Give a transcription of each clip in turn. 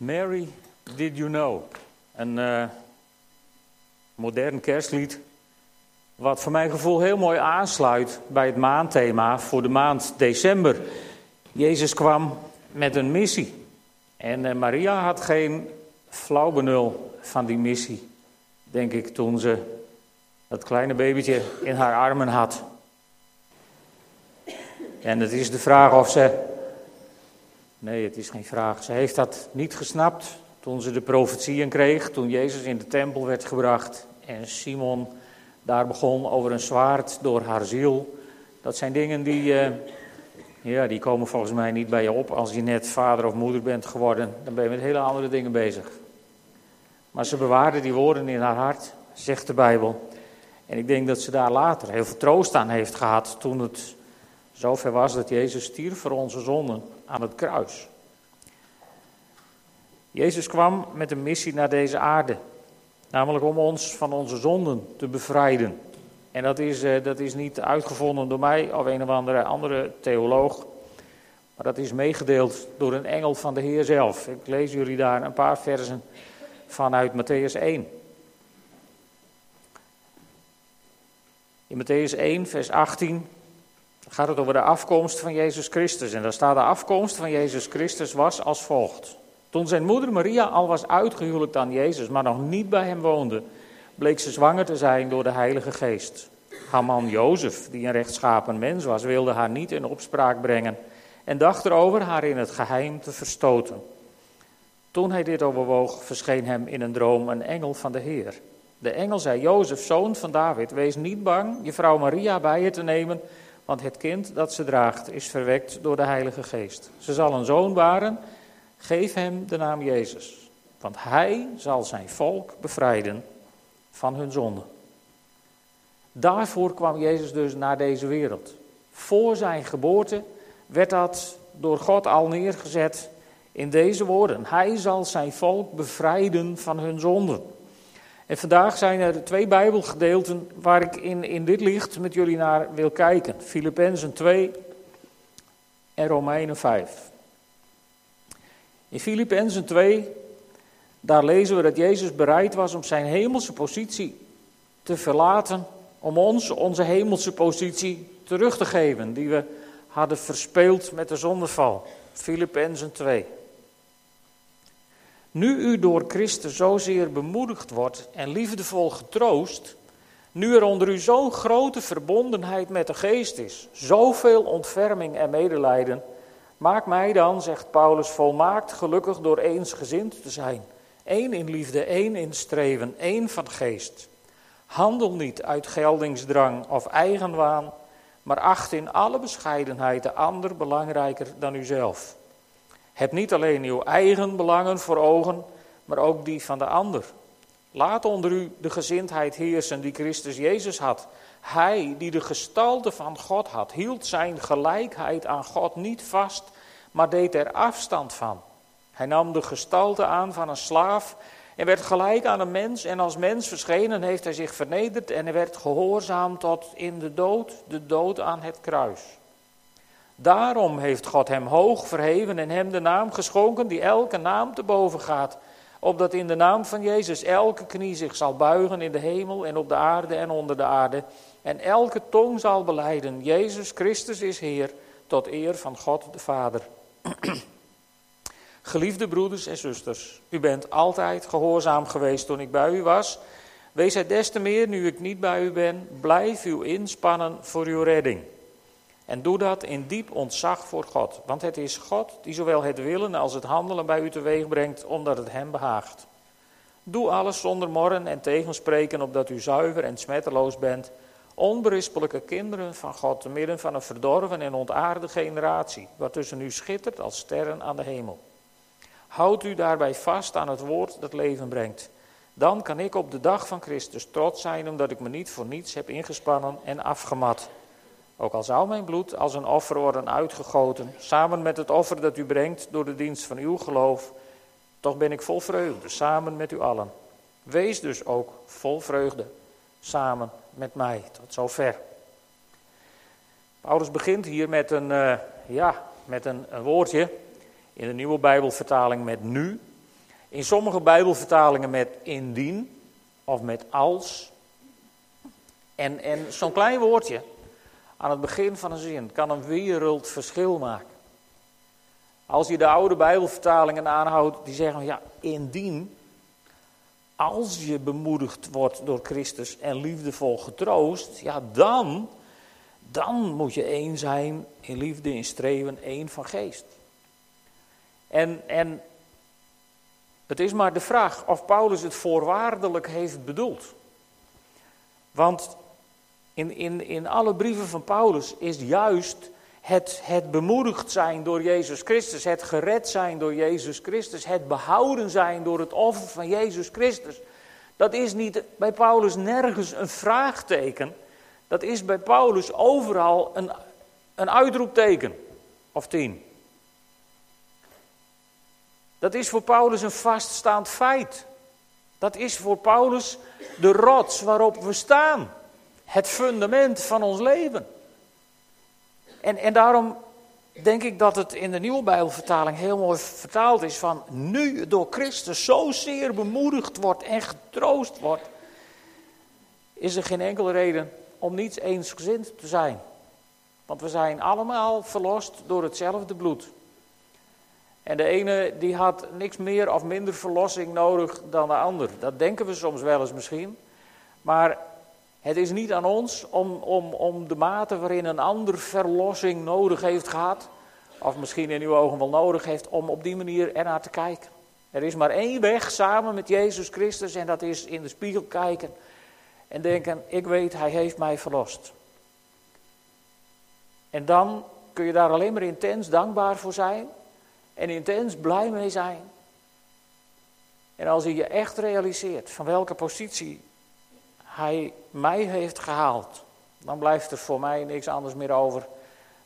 Mary, Did You Know? Een uh, modern kerstlied. Wat voor mijn gevoel heel mooi aansluit bij het maandthema voor de maand december. Jezus kwam met een missie. En uh, Maria had geen flauw benul van die missie, denk ik, toen ze dat kleine babytje in haar armen had. En het is de vraag of ze. Nee, het is geen vraag. Ze heeft dat niet gesnapt toen ze de profetieën kreeg, toen Jezus in de tempel werd gebracht en Simon daar begon over een zwaard door haar ziel. Dat zijn dingen die, uh, ja, die komen volgens mij niet bij je op als je net vader of moeder bent geworden. Dan ben je met hele andere dingen bezig. Maar ze bewaarde die woorden in haar hart, zegt de Bijbel. En ik denk dat ze daar later heel veel troost aan heeft gehad toen het zover was dat Jezus stierf voor onze zonden aan het kruis. Jezus kwam met een missie naar deze aarde, namelijk om ons van onze zonden te bevrijden. En dat is, eh, dat is niet uitgevonden door mij of een of andere, andere theoloog, maar dat is meegedeeld door een engel van de Heer zelf. Ik lees jullie daar een paar versen vanuit Matthäus 1. In Matthäus 1, vers 18 gaat het over de afkomst van Jezus Christus. En daar staat de afkomst van Jezus Christus was als volgt. Toen zijn moeder Maria al was uitgehuwelijkd aan Jezus, maar nog niet bij hem woonde, bleek ze zwanger te zijn door de Heilige Geest. Haar man Jozef, die een rechtschapen mens was, wilde haar niet in opspraak brengen en dacht erover haar in het geheim te verstoten. Toen hij dit overwoog, verscheen hem in een droom een engel van de Heer. De engel zei: Jozef, zoon van David, wees niet bang je vrouw Maria bij je te nemen, want het kind dat ze draagt is verwekt door de Heilige Geest. Ze zal een zoon baren, geef hem de naam Jezus, want hij zal zijn volk bevrijden van hun zonden. Daarvoor kwam Jezus dus naar deze wereld. Voor zijn geboorte werd dat door God al neergezet in deze woorden. Hij zal zijn volk bevrijden van hun zonden. En vandaag zijn er twee Bijbelgedeelten waar ik in, in dit licht met jullie naar wil kijken. Filippenzen 2 en Romeinen 5. In Filippenzen 2, daar lezen we dat Jezus bereid was om zijn hemelse positie te verlaten, om ons onze hemelse positie terug te geven, die we hadden verspeeld met de zondeval. Filippenzen 2. Nu u door Christus zozeer bemoedigd wordt en liefdevol getroost, nu er onder u zo'n grote verbondenheid met de geest is, zoveel ontferming en medelijden, maak mij dan, zegt Paulus, volmaakt gelukkig door eensgezind te zijn. Eén in liefde, één in streven, één van geest. Handel niet uit geldingsdrang of eigenwaan, maar acht in alle bescheidenheid de ander belangrijker dan uzelf. Heb niet alleen uw eigen belangen voor ogen, maar ook die van de ander. Laat onder u de gezindheid heersen die Christus Jezus had. Hij die de gestalte van God had, hield zijn gelijkheid aan God niet vast, maar deed er afstand van. Hij nam de gestalte aan van een slaaf en werd gelijk aan een mens. En als mens verschenen heeft hij zich vernederd en hij werd gehoorzaam tot in de dood, de dood aan het kruis. Daarom heeft God hem hoog verheven en hem de naam geschonken die elke naam te boven gaat. Opdat in de naam van Jezus elke knie zich zal buigen in de hemel en op de aarde en onder de aarde. En elke tong zal beleiden, Jezus Christus is Heer, tot eer van God de Vader. Geliefde broeders en zusters, u bent altijd gehoorzaam geweest toen ik bij u was. Wees het des te meer nu ik niet bij u ben. Blijf u inspannen voor uw redding. En doe dat in diep ontzag voor God. Want het is God die zowel het willen als het handelen bij u teweeg brengt, omdat het hem behaagt. Doe alles zonder morren en tegenspreken, opdat u zuiver en smetteloos bent. Onberispelijke kinderen van God, te midden van een verdorven en ontaarde generatie, waartussen u schittert als sterren aan de hemel. Houd u daarbij vast aan het woord dat leven brengt. Dan kan ik op de dag van Christus trots zijn, omdat ik me niet voor niets heb ingespannen en afgemat. Ook al zou mijn bloed als een offer worden uitgegoten, samen met het offer dat u brengt door de dienst van uw geloof, toch ben ik vol vreugde, samen met u allen. Wees dus ook vol vreugde, samen met mij, tot zover. Paulus begint hier met een, uh, ja, met een, een woordje in de nieuwe Bijbelvertaling met nu. In sommige Bijbelvertalingen met indien of met als. En, en zo'n klein woordje aan het begin van een zin kan een wereld verschil maken. Als je de oude Bijbelvertalingen aanhoudt, die zeggen ja, indien, als je bemoedigd wordt door Christus en liefdevol getroost, ja dan, dan moet je één zijn in liefde, in streven, één van geest. En, en het is maar de vraag of Paulus het voorwaardelijk heeft bedoeld. Want in, in, in alle brieven van Paulus is juist het, het bemoedigd zijn door Jezus Christus, het gered zijn door Jezus Christus, het behouden zijn door het offer van Jezus Christus. Dat is niet bij Paulus nergens een vraagteken. Dat is bij Paulus overal een, een uitroepteken. Of tien. Dat is voor Paulus een vaststaand feit. Dat is voor Paulus de rots waarop we staan. Het fundament van ons leven. En, en daarom denk ik dat het in de nieuwe Bijbelvertaling heel mooi vertaald is van nu door Christus zozeer bemoedigd wordt en getroost wordt, is er geen enkele reden om niets eensgezind te zijn. Want we zijn allemaal verlost door hetzelfde bloed. En de ene die had niks meer of minder verlossing nodig dan de ander. Dat denken we soms wel eens misschien. Maar het is niet aan ons om, om, om de mate waarin een ander verlossing nodig heeft gehad, of misschien in uw ogen wel nodig heeft, om op die manier ernaar te kijken. Er is maar één weg samen met Jezus Christus en dat is in de spiegel kijken en denken, ik weet, Hij heeft mij verlost. En dan kun je daar alleen maar intens dankbaar voor zijn en intens blij mee zijn. En als je je echt realiseert van welke positie hij mij heeft gehaald, dan blijft er voor mij niks anders meer over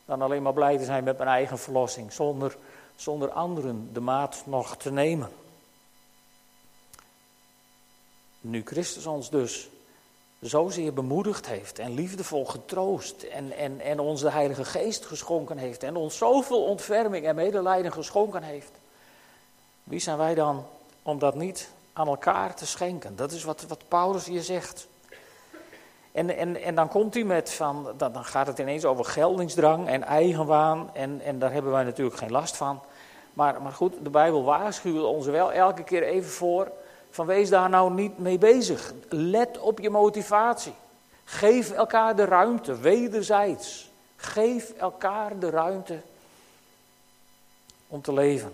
dan alleen maar blij te zijn met mijn eigen verlossing, zonder, zonder anderen de maat nog te nemen. Nu Christus ons dus zozeer bemoedigd heeft en liefdevol getroost en, en, en ons de Heilige Geest geschonken heeft en ons zoveel ontferming en medelijden geschonken heeft, wie zijn wij dan om dat niet aan elkaar te schenken? Dat is wat, wat Paulus hier zegt. En, en, en dan komt hij met van, dan, gaat het ineens over geldingsdrang en eigenwaan. En, en daar hebben wij natuurlijk geen last van. Maar, maar goed, de Bijbel waarschuwt ons wel elke keer even voor. Van wees daar nou niet mee bezig. Let op je motivatie. Geef elkaar de ruimte, wederzijds. Geef elkaar de ruimte om te leven.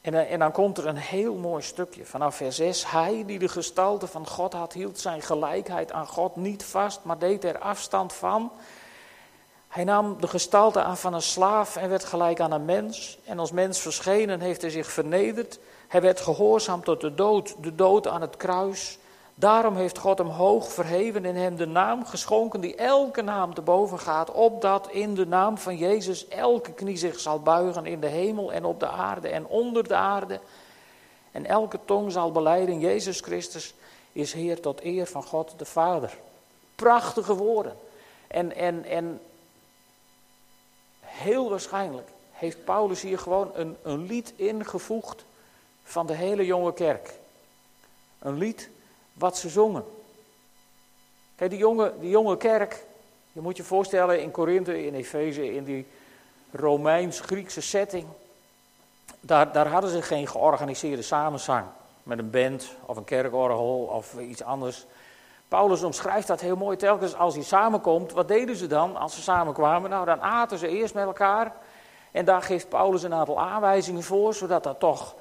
En, eh, en, dan komt er een heel mooi stukje vanaf vers 6. Hij die de gestalte van God had, hield zijn gelijkheid aan God niet vast, maar deed er afstand van. Hij nam de gestalte aan van een slaaf en werd gelijk aan een mens. En als mens verschenen heeft hij zich vernederd. Hij werd gehoorzaam tot de dood, de dood aan het kruis. Daarom heeft God hem hoog verheven en hem de naam geschonken die elke naam te boven gaat, opdat in de naam van Jezus elke knie zich zal buigen in de hemel en op de aarde en onder de aarde. En elke tong zal beleiden, Jezus Christus is Heer tot eer van God de Vader. Prachtige woorden. En, en, en heel waarschijnlijk heeft Paulus hier gewoon een, een lied ingevoegd van de hele jonge kerk. Een lied wat ze zongen. Kijk, die jonge, die jonge kerk, je moet je voorstellen in Korinthe, in Efeze, in die Romeins-Griekse setting. Daar, daar hadden ze geen georganiseerde samenzang met een band of een kerkorgel of iets anders. Paulus omschrijft dat heel mooi telkens als hij samenkomt. Wat deden ze dan als ze samenkwamen? Nou, dan aten ze eerst met elkaar. En daar geeft Paulus een aantal aanwijzingen voor, zodat dat toch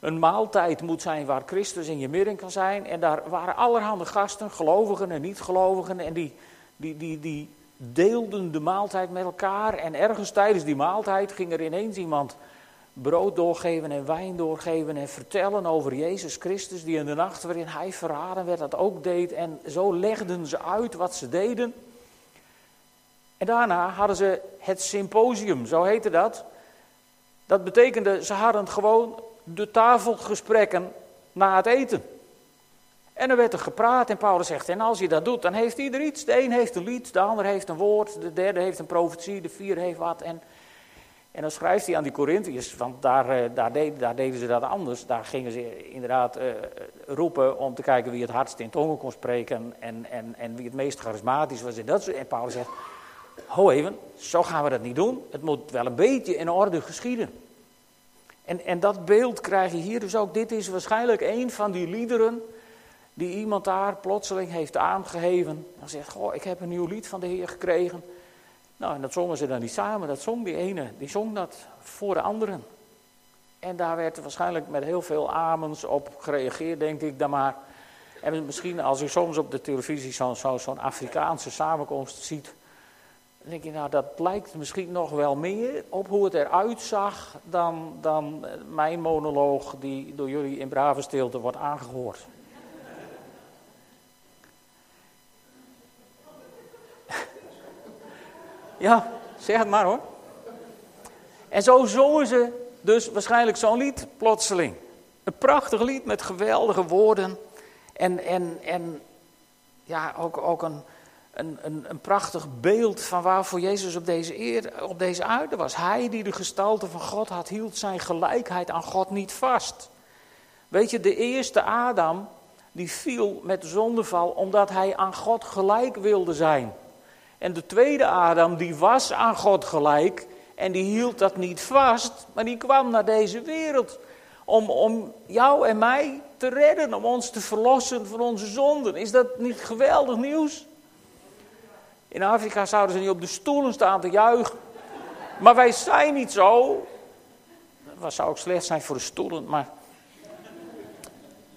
een maaltijd moet zijn waar Christus in je midden kan zijn. En daar waren allerhande gasten, gelovigen en niet-gelovigen. En die, die, die, die deelden de maaltijd met elkaar. En ergens tijdens die maaltijd ging er ineens iemand brood doorgeven en wijn doorgeven. En vertellen over Jezus Christus, die in de nacht waarin hij verraden werd, dat ook deed. En zo legden ze uit wat ze deden. En daarna hadden ze het symposium, zo heette dat. Dat betekende, ze hadden gewoon de tafelgesprekken na het eten. En er werd er gepraat en Paulus zegt, en als je dat doet, dan heeft ieder iets. De een heeft een lied, de ander heeft een woord, de derde heeft een profetie, de vierde heeft wat. En, En dan schrijft hij aan die Corinthiërs, want daar, eh, daar, deed, daar, deden ze dat anders. Daar gingen ze inderdaad uh, roepen om te kijken wie het hardst in tongen kon spreken en, en, en wie het meest charismatisch was. En, dat, en Paulus zegt, ho even, zo gaan we dat niet doen. Het moet wel een beetje in orde geschieden. En, en dat beeld krijg je hier dus ook. Dit is waarschijnlijk een van die liederen die iemand daar plotseling heeft aangegeven. Dan zegt, goh, ik heb een nieuw lied van de Heer gekregen. Nou, en dat zongen ze dan niet samen. Dat zong die ene, die zong dat voor de anderen. En daar werd waarschijnlijk met heel veel amens op gereageerd, denk ik dan maar. En misschien als u soms op de televisie zo'n zo, zo Afrikaanse samenkomst ziet, dan denk je, nou dat lijkt misschien nog wel meer op hoe het eruit zag dan, dan mijn monoloog die door jullie in brave stilte wordt aangehoord. Ja, zeg het maar hoor. En zo zongen ze dus waarschijnlijk zo'n lied plotseling. Een prachtig lied met geweldige woorden. En, en, en ja, ook, ook een, een, een, een prachtig beeld van waarvoor Jezus op deze, eer, op deze aarde was. Hij die de gestalte van God had, hield zijn gelijkheid aan God niet vast. Weet je, de eerste Adam, die viel met de zondeval omdat hij aan God gelijk wilde zijn. En de tweede Adam, die was aan God gelijk en die hield dat niet vast, maar die kwam naar deze wereld om, om jou en mij te redden, om ons te verlossen van onze zonden. Is dat niet geweldig nieuws? In Afrika zouden ze niet op de stoelen staan te juichen. Maar wij zijn niet zo. Dat zou ook slecht zijn voor de stoelen, maar.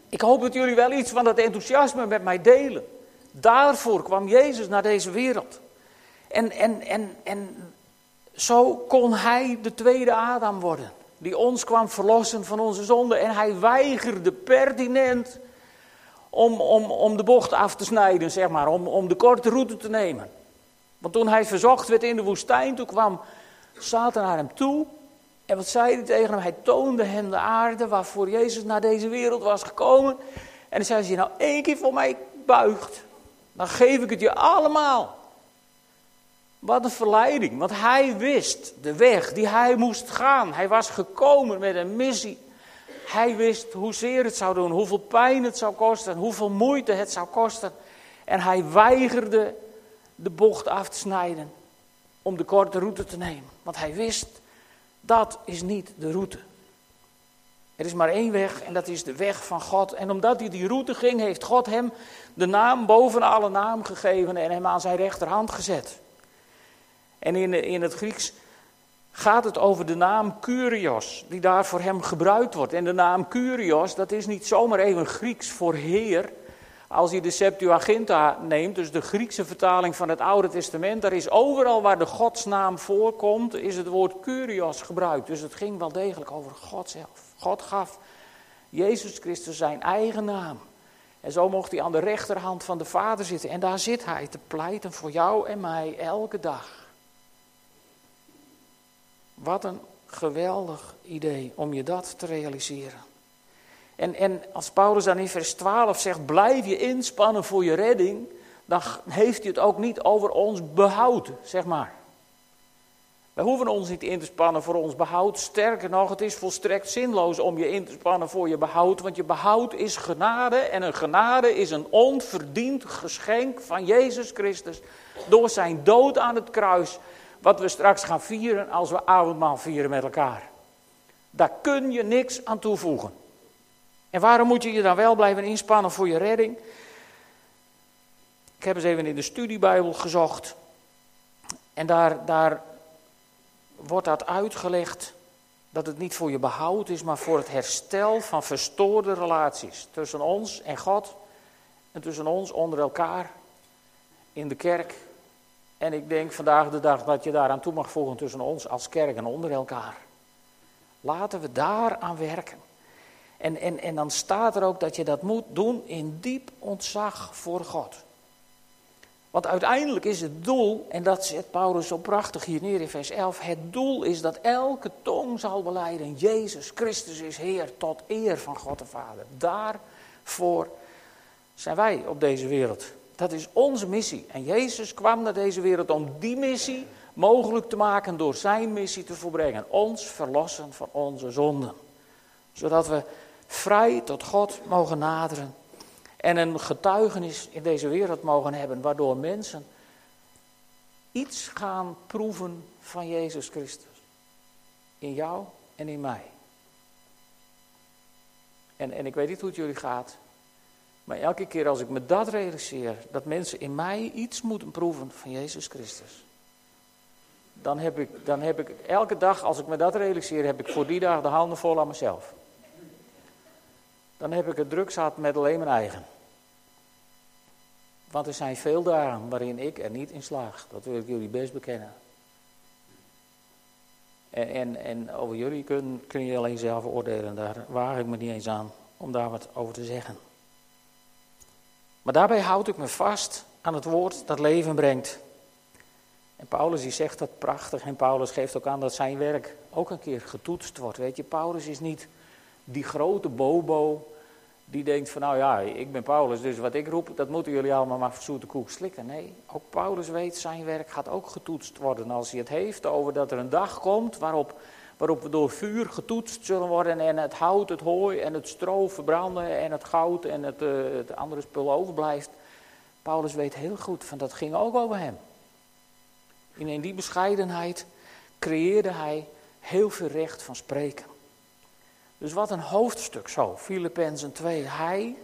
Ik hoop dat jullie wel iets van dat enthousiasme met mij delen. Daarvoor kwam Jezus naar deze wereld. En, en, en, en zo kon hij de tweede Adam worden. Die ons kwam verlossen van onze zonde. En hij weigerde pertinent om, om, om de bocht af te snijden, zeg maar. Om, om de korte route te nemen. Want toen hij verzocht werd in de woestijn, toen kwam Satan naar hem toe. En wat zei hij tegen hem? Hij toonde hem de aarde waarvoor Jezus naar deze wereld was gekomen. En dan zei hij, nou één keer voor mij buigt, dan geef ik het je allemaal. Wat een verleiding, want hij wist de weg die hij moest gaan. Hij was gekomen met een missie. Hij wist hoezeer het zou doen, hoeveel pijn het zou kosten, hoeveel moeite het zou kosten. En hij weigerde de bocht af te snijden om de korte route te nemen. Want hij wist, dat is niet de route. Er is maar één weg en dat is de weg van God. En omdat hij die route ging, heeft God hem de naam boven alle naam gegeven en hem aan zijn rechterhand gezet. En in, in het Grieks gaat het over de naam Kyrios, die daar voor hem gebruikt wordt. En de naam Kyrios, dat is niet zomaar even Grieks voor Heer. Als je de Septuaginta neemt, dus de Griekse vertaling van het Oude Testament, daar is overal waar de godsnaam voorkomt, is het woord Kyrios gebruikt. Dus het ging wel degelijk over God zelf. God gaf Jezus Christus zijn eigen naam. En zo mocht hij aan de rechterhand van de Vader zitten. En daar zit hij te pleiten voor jou en mij elke dag. Wat een geweldig idee om je dat te realiseren. En, en als Paulus dan in vers 12 zegt, blijf je inspannen voor je redding, dan heeft hij het ook niet over ons behoud, zeg maar. Wij hoeven ons niet in te spannen voor ons behoud. Sterker nog, het is volstrekt zinloos om je in te spannen voor je behoud. Want je behoud is genade. En een genade is een onverdiend geschenk van Jezus Christus. Door zijn dood aan het kruis wat we straks gaan vieren als we avondmaal vieren met elkaar. Daar kun je niks aan toevoegen. En waarom moet je je dan wel blijven inspannen voor je redding? Ik heb eens even in de studiebijbel gezocht. En daar, daar wordt dat uitgelegd dat het niet voor je behoud is, maar voor het herstel van verstoorde relaties tussen ons en God en tussen ons onder elkaar in de kerk en ik denk vandaag de dag dat je daaraan toe mag voegen tussen ons als kerk en onder elkaar. Laten we daar aan werken. En, en, en dan staat er ook dat je dat moet doen in diep ontzag voor God. Want uiteindelijk is het doel, en dat zet Paulus zo prachtig hier neer in vers 11. Het doel is dat elke tong zal beleiden: Jezus Christus is Heer tot eer van God de Vader. Daarvoor zijn wij op deze wereld. Dat is onze missie. En Jezus kwam naar deze wereld om die missie mogelijk te maken door zijn missie te volbrengen. Ons verlossen van onze zonden. Zodat we vrij tot God mogen naderen. En een getuigenis in deze wereld mogen hebben, waardoor mensen iets gaan proeven van Jezus Christus. In jou en in mij. En, en ik weet niet hoe het jullie gaat. Maar elke keer als ik me dat realiseer, dat mensen in mij iets moeten proeven van Jezus Christus. Dan heb ik, dan heb ik elke dag, als ik me dat realiseer, heb ik voor die dag de handen vol aan mezelf. Dan heb ik het druk zat met alleen mijn eigen. Want er zijn veel dagen waarin ik er niet in slaag. Dat wil ik jullie best bekennen. En, en, over jullie kun, kun je alleen zelf oordelen. Daar waag ik me niet eens aan om daar wat over te zeggen. Maar daarbij houd ik me vast aan het woord dat leven brengt. En Paulus die zegt dat prachtig. En Paulus geeft ook aan dat zijn werk ook een keer getoetst wordt. Weet je, Paulus is niet die grote bobo die denkt van nou ja, ik ben Paulus, dus wat ik roep, dat moeten jullie allemaal maar zoete koek slikken. Nee, ook Paulus weet, zijn werk gaat ook getoetst worden. Als hij het heeft over dat er een dag komt waarop, waarop we door vuur getoetst zullen worden en het hout, het hooi en het stro verbranden en het goud en het, uh, het andere spul overblijft. Paulus weet heel goed van dat ging ook over hem. In die bescheidenheid creëerde hij heel veel recht van spreken. Dus wat een hoofdstuk zo, Filippenzen 2. Hij,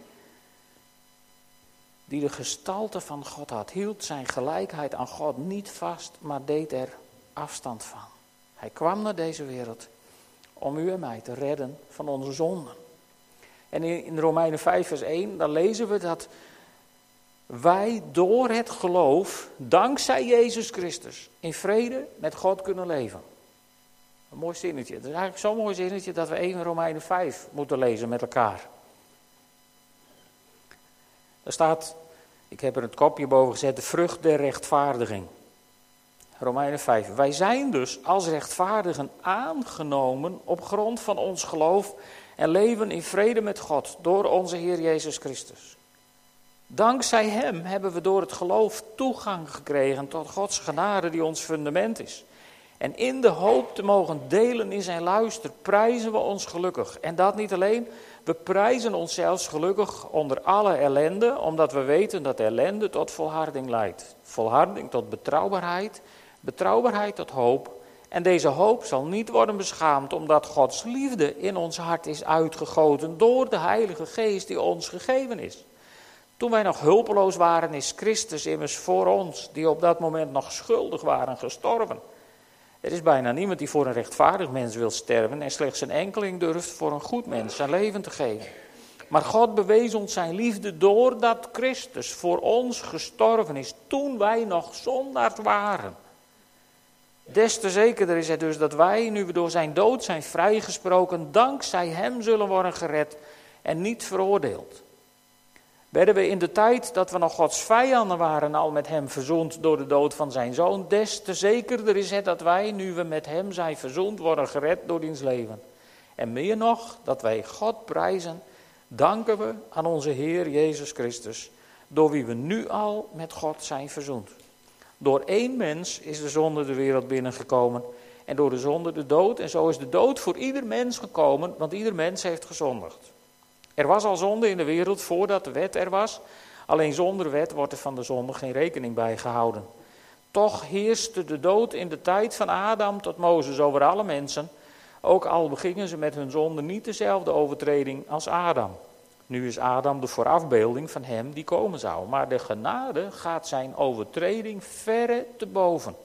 die de gestalte van God had, hield zijn gelijkheid aan God niet vast, maar deed er afstand van. Hij kwam naar deze wereld om u en mij te redden van onze zonden. En in Romeinen 5, vers 1, dan lezen we dat wij door het geloof, dankzij Jezus Christus, in vrede met God kunnen leven. Een mooi zinnetje. Het is eigenlijk zo'n mooi zinnetje dat we 1 Romeinen 5 moeten lezen met elkaar. Er staat, ik heb er het kopje boven gezet, de vrucht der rechtvaardiging. Romeinen 5. Wij zijn dus als rechtvaardigen aangenomen op grond van ons geloof en leven in vrede met God door onze Heer Jezus Christus. Dankzij Hem hebben we door het geloof toegang gekregen tot Gods genade die ons fundament is. En in de hoop te mogen delen in zijn luister, prijzen we ons gelukkig. En dat niet alleen, we prijzen ons zelfs gelukkig onder alle ellende, omdat we weten dat ellende tot volharding leidt. Volharding tot betrouwbaarheid, betrouwbaarheid tot hoop. En deze hoop zal niet worden beschaamd, omdat Gods liefde in ons hart is uitgegoten door de Heilige Geest die ons gegeven is. Toen wij nog hulpeloos waren, is Christus immers voor ons, die op dat moment nog schuldig waren, gestorven. Er is bijna niemand die voor een rechtvaardig mens wil sterven en slechts een enkeling durft voor een goed mens zijn leven te geven. Maar God bewees ons zijn liefde doordat Christus voor ons gestorven is toen wij nog zondaars waren. Des te zekerder is het dus dat wij, nu we door zijn dood zijn vrijgesproken, dankzij hem zullen worden gered en niet veroordeeld werden we in de tijd dat we nog Gods vijanden waren al met hem verzoend door de dood van zijn zoon. Des te zekerder is het dat wij, nu we met hem zijn verzoend, worden gered door diens leven. En meer nog, dat wij God prijzen, danken we aan onze Heer Jezus Christus, door wie we nu al met God zijn verzoend. Door één mens is de zonde de wereld binnengekomen en door de zonde de dood. En zo is de dood voor ieder mens gekomen, want ieder mens heeft gezondigd. Er was al zonde in de wereld voordat de wet er was. Alleen zonder wet wordt er van de zonde geen rekening bij gehouden. Toch heerste de dood in de tijd van Adam tot Mozes over alle mensen. Ook al begingen ze met hun zonde niet dezelfde overtreding als Adam. Nu is Adam de voorafbeelding van hem die komen zou. Maar de genade gaat zijn overtreding verre te boven.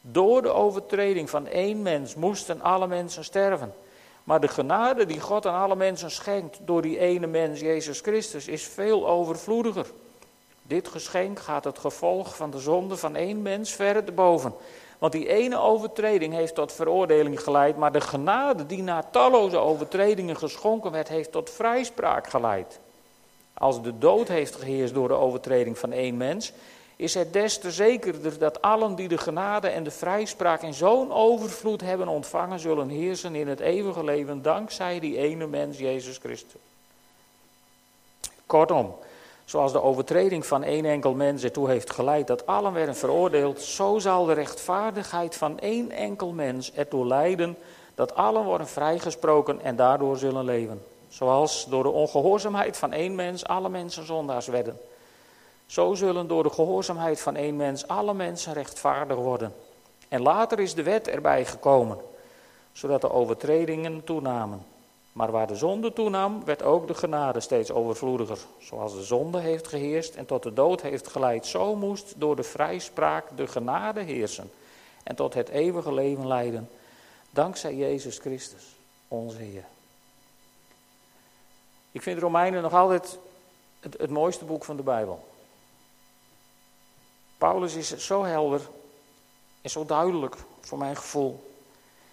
Door de overtreding van één mens moesten alle mensen sterven. Maar de genade die God aan alle mensen schenkt door die ene mens, Jezus Christus, is veel overvloediger. Dit geschenk gaat het gevolg van de zonde van één mens verre te boven. Want die ene overtreding heeft tot veroordeling geleid, maar de genade die na talloze overtredingen geschonken werd, heeft tot vrijspraak geleid. Als de dood heeft geheerst door de overtreding van één mens, is het des te zekerder dat allen die de genade en de vrijspraak in zo'n overvloed hebben ontvangen, zullen heersen in het eeuwige leven dankzij die ene mens, Jezus Christus. Kortom, Zoals de overtreding van één enkel mens ertoe heeft geleid dat allen werden veroordeeld, zo zal de rechtvaardigheid van één enkel mens ertoe leiden dat allen worden vrijgesproken en daardoor zullen leven. Zoals door de ongehoorzaamheid van één mens alle mensen zondaars werden. Zo zullen door de gehoorzaamheid van één mens alle mensen rechtvaardig worden. En later is de wet erbij gekomen, zodat de overtredingen toenamen. Maar waar de zonde toenam, werd ook de genade steeds overvloediger. Zoals de zonde heeft geheerst en tot de dood heeft geleid, zo moest door de vrijspraak de genade heersen en tot het eeuwige leven leiden. Dankzij Jezus Christus, onze Heer. Ik vind Romeinen nog altijd het, het mooiste boek van de Bijbel. Paulus is zo helder en zo duidelijk voor mijn gevoel.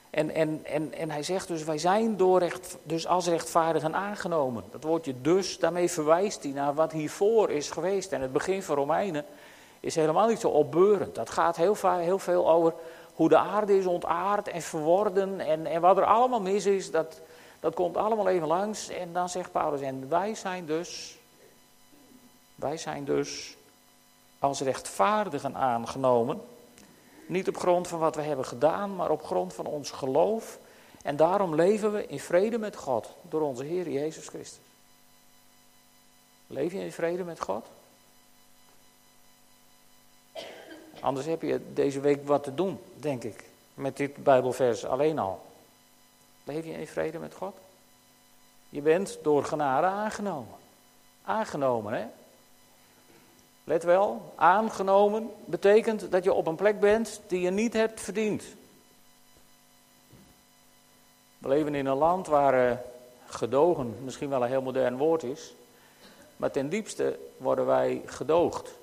En, en, en, en hij zegt dus, wij zijn door recht, dus als rechtvaardigen aangenomen. Dat woordje dus, daarmee verwijst hij naar wat hiervoor is geweest. En het begin van Romeinen is helemaal niet zo opbeurend. Dat gaat heel, heel veel over hoe de aarde is ontaard en verworden. En, en wat er allemaal mis is, dat, dat komt allemaal even langs. En dan zegt Paulus, en wij zijn dus, wij zijn dus als rechtvaardigen aangenomen. Niet op grond van wat we hebben gedaan, maar op grond van ons geloof. En daarom leven we in vrede met God door onze Heer Jezus Christus. Leef je in vrede met God? Anders heb je deze week wat te doen, denk ik, met dit Bijbelvers alleen al. Leef je in vrede met God? Je bent door genade aangenomen. Aangenomen, hè? Let wel, aangenomen betekent dat je op een plek bent die je niet hebt verdiend. We leven in een land waar uh, gedogen misschien wel een heel modern woord is, maar ten diepste worden wij gedoogd.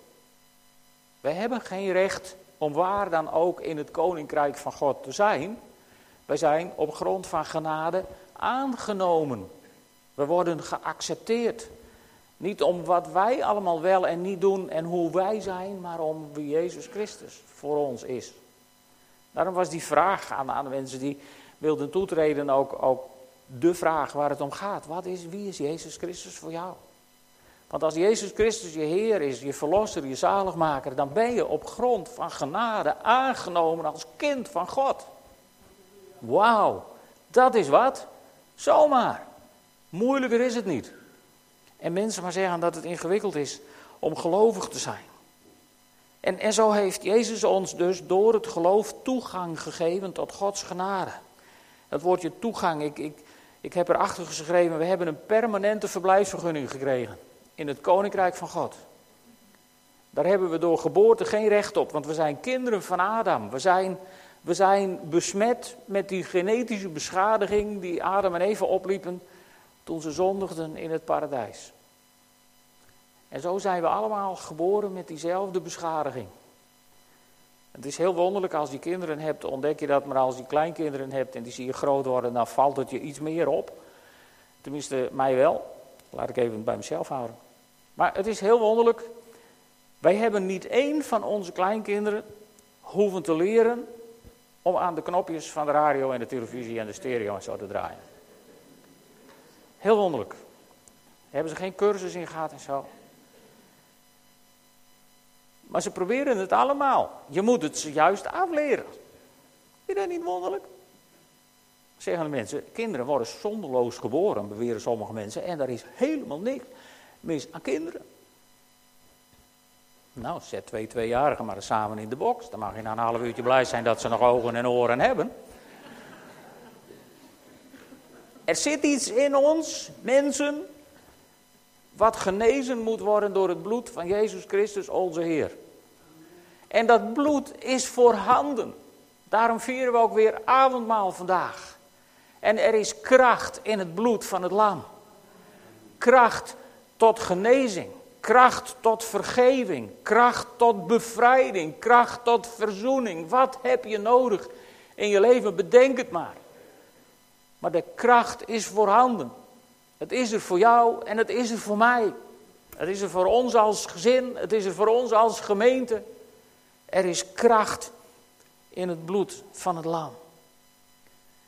Wij hebben geen recht om waar dan ook in het koninkrijk van God te zijn. Wij zijn op grond van genade aangenomen. We worden geaccepteerd. Niet om wat wij allemaal wel en niet doen en hoe wij zijn, maar om wie Jezus Christus voor ons is. Daarom was die vraag aan, de mensen die wilden toetreden ook, ook de vraag waar het om gaat. Wat is, wie is Jezus Christus voor jou? Want als Jezus Christus je Heer is, je Verlosser, je Zaligmaker, dan ben je op grond van genade aangenomen als kind van God. Wauw, dat is wat? Zomaar. Moeilijker is het niet. En mensen maar zeggen dat het ingewikkeld is om gelovig te zijn. En, en zo heeft Jezus ons dus door het geloof toegang gegeven tot Gods genade. Dat woordje toegang, ik, ik, ik heb erachter geschreven, we hebben een permanente verblijfsvergunning gekregen in het koninkrijk van God. Daar hebben we door geboorte geen recht op, want we zijn kinderen van Adam. We zijn, we zijn besmet met die genetische beschadiging die Adam en Eva opliepen toen ze zondigden in het paradijs. En zo zijn we allemaal geboren met diezelfde beschadiging. Het is heel wonderlijk als je kinderen hebt, ontdek je dat, maar als je kleinkinderen hebt en die zie je groot worden, dan valt het je iets meer op. Tenminste, mij wel. Laat ik even bij mezelf houden. Maar het is heel wonderlijk. Wij hebben niet één van onze kleinkinderen hoeven te leren om aan de knopjes van de radio en de televisie en de stereo en zo te draaien. Heel wonderlijk. Hebben ze geen cursus in gehad en zo. Maar ze proberen het allemaal. Je moet het ze juist afleren. Is dat niet wonderlijk? Zeggen de mensen, kinderen worden zonderloos geboren, beweren sommige mensen. En daar is helemaal niks mis aan kinderen. Nou, zet twee tweejarigen maar samen in de box. Dan mag je na een half uurtje blij zijn dat ze nog ogen en oren hebben. Er zit iets in ons, mensen, wat genezen moet worden door het bloed van Jezus Christus, onze Heer. En dat bloed is voorhanden. Daarom vieren we ook weer avondmaal vandaag. En er is kracht in het bloed van het lam. Kracht tot genezing, kracht tot vergeving, kracht tot bevrijding, kracht tot verzoening. Wat heb je nodig in je leven? Bedenk het maar. Maar de kracht is voorhanden. Het is er voor jou en het is er voor mij. Het is er voor ons als gezin, het is er voor ons als gemeente. Er is kracht in het bloed van het lam.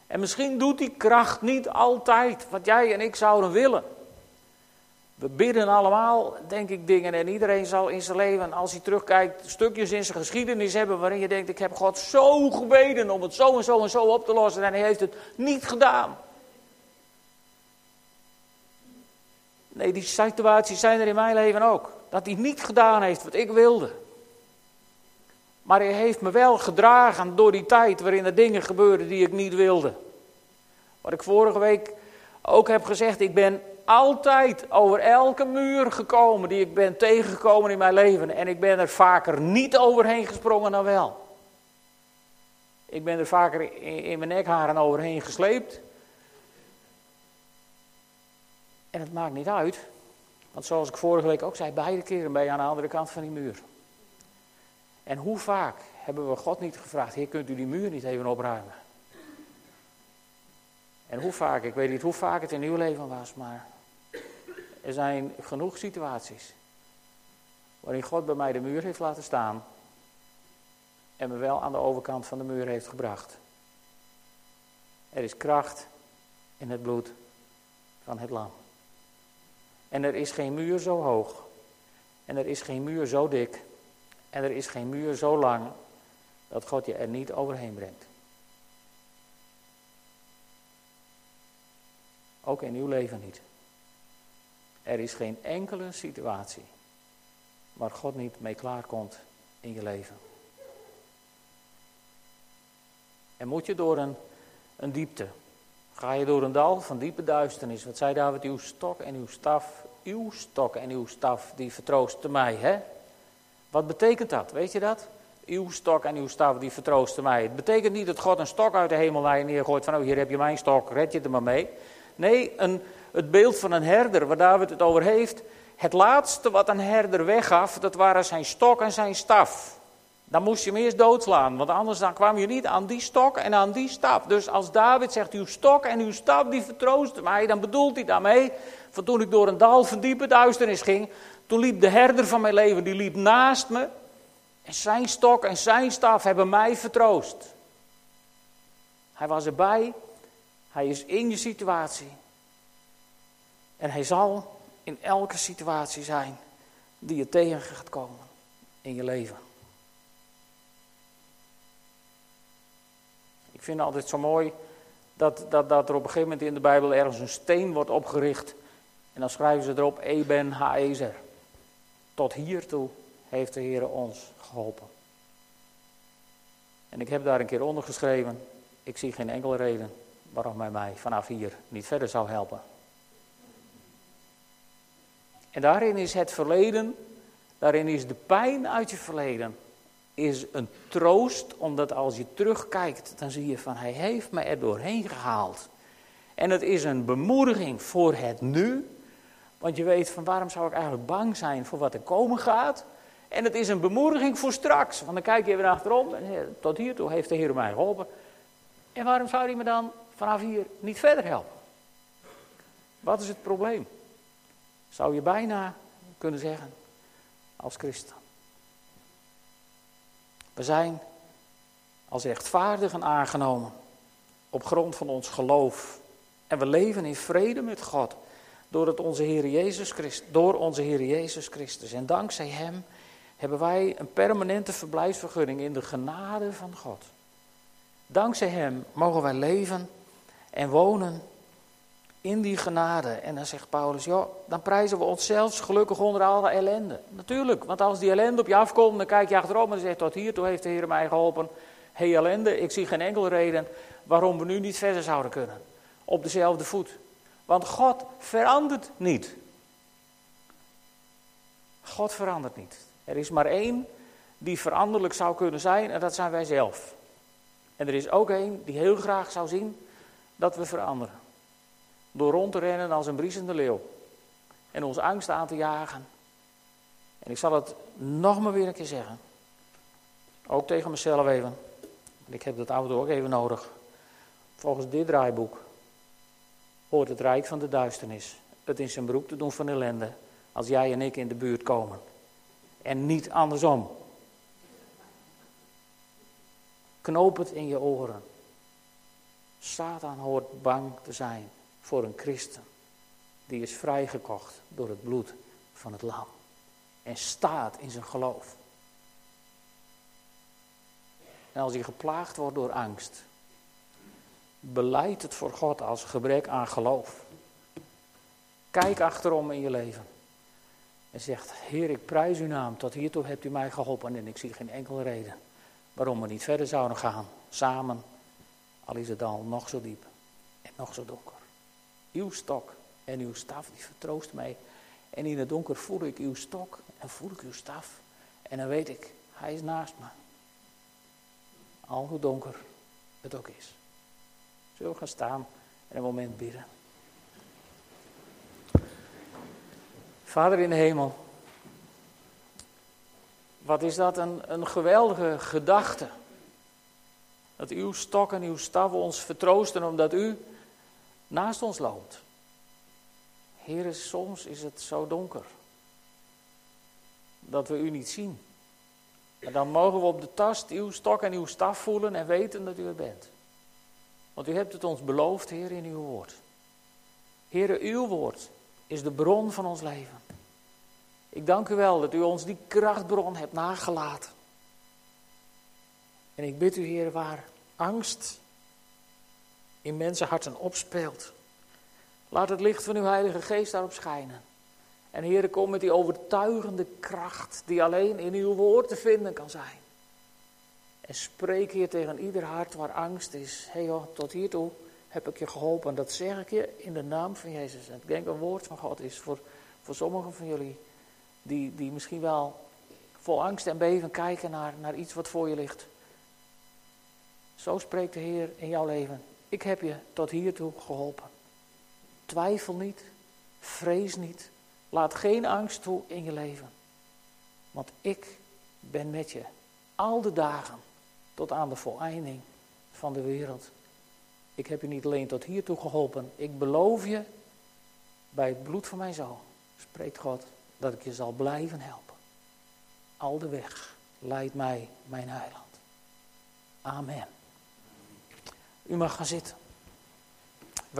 En misschien doet die kracht niet altijd wat jij en ik zouden willen. We bidden allemaal, denk ik, dingen. En iedereen zal in zijn leven, als hij terugkijkt, stukjes in zijn geschiedenis hebben waarin je denkt: Ik heb God zo gebeden om het zo en zo en zo op te lossen. En hij heeft het niet gedaan. Nee, die situaties zijn er in mijn leven ook. Dat hij niet gedaan heeft wat ik wilde. Maar hij heeft me wel gedragen door die tijd waarin er dingen gebeurden die ik niet wilde. Wat ik vorige week ook heb gezegd, ik ben altijd over elke muur gekomen die ik ben tegengekomen in mijn leven. En ik ben er vaker niet overheen gesprongen dan wel. Ik ben er vaker in, mijn nekharen overheen gesleept. En het maakt niet uit. Want zoals ik vorige week ook zei, beide keren ben je aan de andere kant van die muur. En hoe vaak hebben we God niet gevraagd, Heer, kunt u die muur niet even opruimen? En hoe vaak, ik weet niet hoe vaak het in uw leven was, maar er zijn genoeg situaties waarin God bij mij de muur heeft laten staan en me wel aan de overkant van de muur heeft gebracht. Er is kracht in het bloed van het lam. En er is geen muur zo hoog. En er is geen muur zo dik. En er is geen muur zo lang dat God je er niet overheen brengt. Ook in uw leven niet. Er is geen enkele situatie waar God niet mee klaarkomt in je leven. En moet je door een, een diepte, ga je door een dal van diepe duisternis, wat zei David, uw stok en uw staf, uw stok en uw staf, die vertroosten mij, hè? Wat betekent dat, weet je dat? Uw stok en uw staf, die vertroosten mij. Het betekent niet dat God een stok uit de hemel neergooit van, oh hier heb je mijn stok, red je er maar mee. Nee, een, het beeld van een herder, waar David het over heeft. Het laatste wat een herder weggaf, dat waren zijn stok en zijn staf. Dan moest je hem eerst doodslaan, want anders dan kwam je niet aan die stok en aan die staf. Dus als David zegt, uw stok en uw staf die vertroosten mij, dan bedoelt hij daarmee, van toen ik door een dal van diepe duisternis ging, toen liep de herder van mijn leven, die liep naast me. En zijn stok en zijn staf hebben mij vertroost. Hij was erbij, hij is in je situatie. En hij zal in elke situatie zijn die je tegen gaat komen in je leven. Ik vind het altijd zo mooi dat, dat, dat er op een gegeven moment in de Bijbel ergens een steen wordt opgericht. En dan schrijven ze erop Eben Haezer. Tot hiertoe heeft de Heer ons geholpen. En ik heb daar een keer onder geschreven. Ik zie geen enkele reden waarom hij mij vanaf hier niet verder zou helpen. En daarin is het verleden, daarin is de pijn uit je verleden, is een troost, omdat als je terugkijkt, dan zie je van hij heeft me er doorheen gehaald. En het is een bemoediging voor het nu, want je weet van waarom zou ik eigenlijk bang zijn voor wat er komen gaat. En het is een bemoediging voor straks, want dan kijk je weer achterom en tot hiertoe heeft de Heer mij geholpen. En waarom zou hij me dan vanaf hier niet verder helpen? Wat is het probleem? Zou je bijna kunnen zeggen als christen. We zijn als rechtvaardigen aangenomen op grond van ons geloof. En we leven in vrede met God door, het onze Heer Jezus Christus, door onze Heer Jezus Christus. En dankzij Hem hebben wij een permanente verblijfsvergunning in de genade van God. Dankzij Hem mogen wij leven en wonen in die genade. En dan zegt Paulus, ja, dan prijzen we onszelf gelukkig onder alle ellende. Natuurlijk, want als die ellende op je afkomt, dan kijk je achterom en zegt, tot hiertoe heeft de Heer mij geholpen. Hé hey, ellende, ik zie geen enkele reden waarom we nu niet verder zouden kunnen. Op dezelfde voet. Want God verandert niet. God verandert niet. Er is maar één die veranderlijk zou kunnen zijn en dat zijn wij zelf. En er is ook één die heel graag zou zien dat we veranderen. Door rond te rennen als een briesende leeuw. En ons angst aan te jagen. En ik zal het nog maar weer een keer zeggen. Ook tegen mezelf even. Ik heb dat auto ook even nodig. Volgens dit draaiboek hoort het rijk van de duisternis het in zijn beroep te doen van ellende. Als jij en ik in de buurt komen. En niet andersom. Knoop het in je oren. Satan hoort bang te zijn voor een christen. die is vrijgekocht door het bloed van het lam. En staat in zijn geloof. En als je geplaagd wordt door angst, beleid het voor God als gebrek aan geloof. Kijk achterom in je leven. En zegt, Heer, ik prijs uw naam. Tot hiertoe hebt u mij geholpen en ik zie geen enkele reden waarom we niet verder zouden gaan. Samen, al is het al nog zo diep en nog zo donker. Uw stok en uw staf, die vertroost mij. En in het donker voel ik uw stok en voel ik uw staf. En dan weet ik, hij is naast me. Al hoe donker het ook is. Zullen we gaan staan en een moment bidden. Vader in de hemel, wat is dat een, een geweldige gedachte. Dat uw stok en uw staf ons vertroosten omdat u naast ons loopt. Heer, soms is het zo donker dat we u niet zien. En dan mogen we op de tast uw stok en uw staf voelen en weten dat u er bent. Want u hebt het ons beloofd, Heer, in uw woord. Heer, uw woord is de bron van ons leven. Ik dank u wel dat u ons die krachtbron hebt nagelaten. En ik bid u, Heer, waar angst in mensenharten opspeelt. Laat het licht van uw Heilige Geest daarop schijnen. En Heer, kom met die overtuigende kracht die alleen in uw woord te vinden kan zijn. En spreek hier tegen ieder hart waar angst is. Hé hey joh, tot hiertoe heb ik je geholpen. Dat zeg ik je in de naam van Jezus. En ik denk een woord van God is voor, voor sommigen van jullie die, die misschien wel vol angst en beven kijken naar, naar iets wat voor je ligt. Zo spreekt de Heer in jouw leven. Ik heb je tot hiertoe geholpen. Twijfel niet, vrees niet, laat geen angst toe in je leven. Want ik ben met je al de dagen tot aan de voleinding van de wereld. Ik heb je niet alleen tot hiertoe geholpen, ik beloof je bij het bloed van mijn zoon, spreekt God, dat ik je zal blijven helpen. Al de weg leidt mij mijn heiland. Amen. U mag gaan zitten.